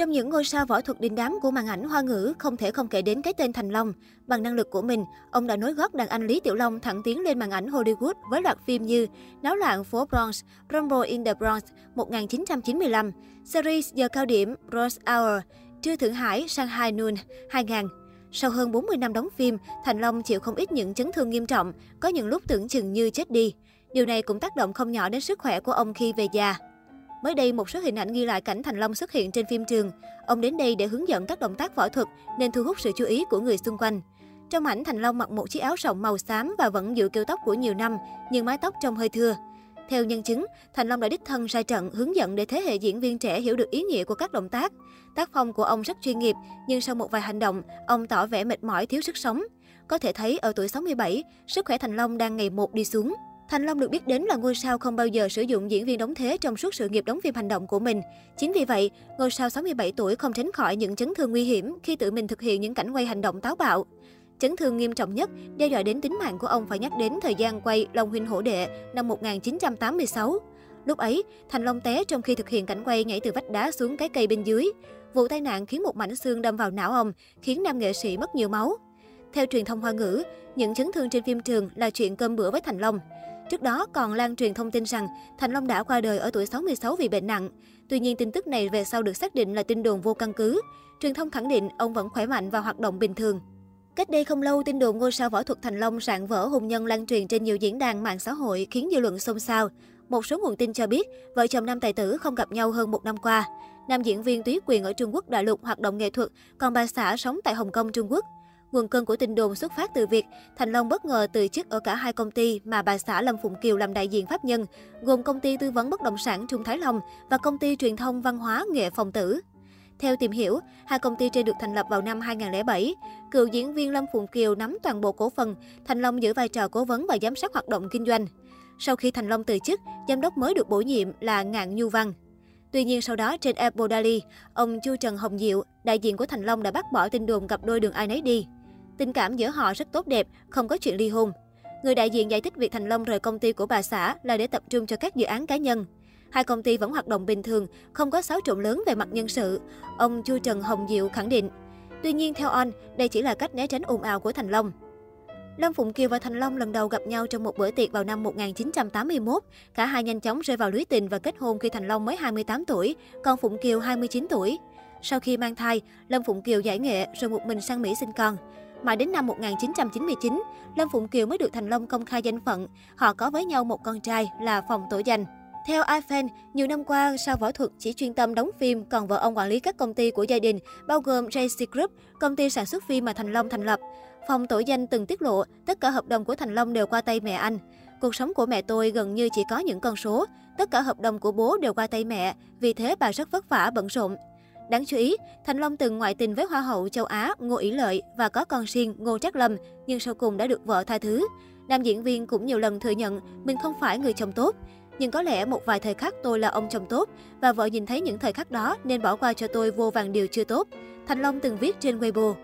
Trong những ngôi sao võ thuật đình đám của màn ảnh hoa ngữ, không thể không kể đến cái tên Thành Long. Bằng năng lực của mình, ông đã nối gót đàn anh Lý Tiểu Long thẳng tiến lên màn ảnh Hollywood với loạt phim như Náo loạn phố Bronx, Rumble in the Bronx 1995, series giờ cao điểm Rose Hour, Trưa Thượng Hải, Shanghai Noon 2000. Sau hơn 40 năm đóng phim, Thành Long chịu không ít những chấn thương nghiêm trọng, có những lúc tưởng chừng như chết đi. Điều này cũng tác động không nhỏ đến sức khỏe của ông khi về già. Mới đây, một số hình ảnh ghi lại cảnh Thành Long xuất hiện trên phim trường. Ông đến đây để hướng dẫn các động tác võ thuật nên thu hút sự chú ý của người xung quanh. Trong ảnh, Thành Long mặc một chiếc áo rộng màu xám và vẫn giữ kiểu tóc của nhiều năm, nhưng mái tóc trông hơi thưa. Theo nhân chứng, Thành Long đã đích thân ra trận hướng dẫn để thế hệ diễn viên trẻ hiểu được ý nghĩa của các động tác. Tác phong của ông rất chuyên nghiệp, nhưng sau một vài hành động, ông tỏ vẻ mệt mỏi thiếu sức sống. Có thể thấy ở tuổi 67, sức khỏe Thành Long đang ngày một đi xuống. Thành Long được biết đến là ngôi sao không bao giờ sử dụng diễn viên đóng thế trong suốt sự nghiệp đóng phim hành động của mình. Chính vì vậy, ngôi sao 67 tuổi không tránh khỏi những chấn thương nguy hiểm khi tự mình thực hiện những cảnh quay hành động táo bạo. Chấn thương nghiêm trọng nhất đe dọa đến tính mạng của ông phải nhắc đến thời gian quay Long huynh hổ đệ năm 1986. Lúc ấy, Thành Long té trong khi thực hiện cảnh quay nhảy từ vách đá xuống cái cây bên dưới. Vụ tai nạn khiến một mảnh xương đâm vào não ông, khiến nam nghệ sĩ mất nhiều máu. Theo truyền thông hoa ngữ, những chấn thương trên phim trường là chuyện cơm bữa với Thành Long. Trước đó còn lan truyền thông tin rằng Thành Long đã qua đời ở tuổi 66 vì bệnh nặng. Tuy nhiên tin tức này về sau được xác định là tin đồn vô căn cứ. Truyền thông khẳng định ông vẫn khỏe mạnh và hoạt động bình thường. Cách đây không lâu, tin đồn ngôi sao võ thuật Thành Long sạn vỡ hôn nhân lan truyền trên nhiều diễn đàn mạng xã hội khiến dư luận xôn xao. Một số nguồn tin cho biết, vợ chồng nam tài tử không gặp nhau hơn một năm qua. Nam diễn viên Túy Quyền ở Trung Quốc đại lục hoạt động nghệ thuật, còn bà xã sống tại Hồng Kông, Trung Quốc. Nguồn cơn của tin đồn xuất phát từ việc Thành Long bất ngờ từ chức ở cả hai công ty mà bà xã Lâm Phụng Kiều làm đại diện pháp nhân, gồm công ty tư vấn bất động sản Trung Thái Long và công ty truyền thông văn hóa nghệ phòng tử. Theo tìm hiểu, hai công ty trên được thành lập vào năm 2007. Cựu diễn viên Lâm Phụng Kiều nắm toàn bộ cổ phần, Thành Long giữ vai trò cố vấn và giám sát hoạt động kinh doanh. Sau khi Thành Long từ chức, giám đốc mới được bổ nhiệm là Ngạn Nhu Văn. Tuy nhiên sau đó trên Apple Daily, ông Chu Trần Hồng Diệu, đại diện của Thành Long đã bác bỏ tin đồn gặp đôi đường ai nấy đi. Tình cảm giữa họ rất tốt đẹp, không có chuyện ly hôn. Người đại diện giải thích việc Thành Long rời công ty của bà xã là để tập trung cho các dự án cá nhân. Hai công ty vẫn hoạt động bình thường, không có xáo trộn lớn về mặt nhân sự. Ông Chu Trần Hồng Diệu khẳng định. Tuy nhiên, theo On, đây chỉ là cách né tránh ồn ào của Thành Long. Lâm Phụng Kiều và Thành Long lần đầu gặp nhau trong một bữa tiệc vào năm 1981. Cả hai nhanh chóng rơi vào lưới tình và kết hôn khi Thành Long mới 28 tuổi, còn Phụng Kiều 29 tuổi. Sau khi mang thai, Lâm Phụng Kiều giải nghệ rồi một mình sang Mỹ sinh con. Mãi đến năm 1999, Lâm Phụng Kiều mới được Thành Long công khai danh phận. Họ có với nhau một con trai là Phòng Tổ Danh. Theo iFan, nhiều năm qua, sao võ thuật chỉ chuyên tâm đóng phim, còn vợ ông quản lý các công ty của gia đình, bao gồm JC Group, công ty sản xuất phim mà Thành Long thành lập. Phòng tổ danh từng tiết lộ, tất cả hợp đồng của Thành Long đều qua tay mẹ anh. Cuộc sống của mẹ tôi gần như chỉ có những con số. Tất cả hợp đồng của bố đều qua tay mẹ, vì thế bà rất vất vả, bận rộn. Đáng chú ý, Thành Long từng ngoại tình với Hoa hậu châu Á Ngô Ý Lợi và có con riêng Ngô Trác Lâm, nhưng sau cùng đã được vợ tha thứ. Nam diễn viên cũng nhiều lần thừa nhận mình không phải người chồng tốt. Nhưng có lẽ một vài thời khắc tôi là ông chồng tốt và vợ nhìn thấy những thời khắc đó nên bỏ qua cho tôi vô vàng điều chưa tốt. Thành Long từng viết trên Weibo.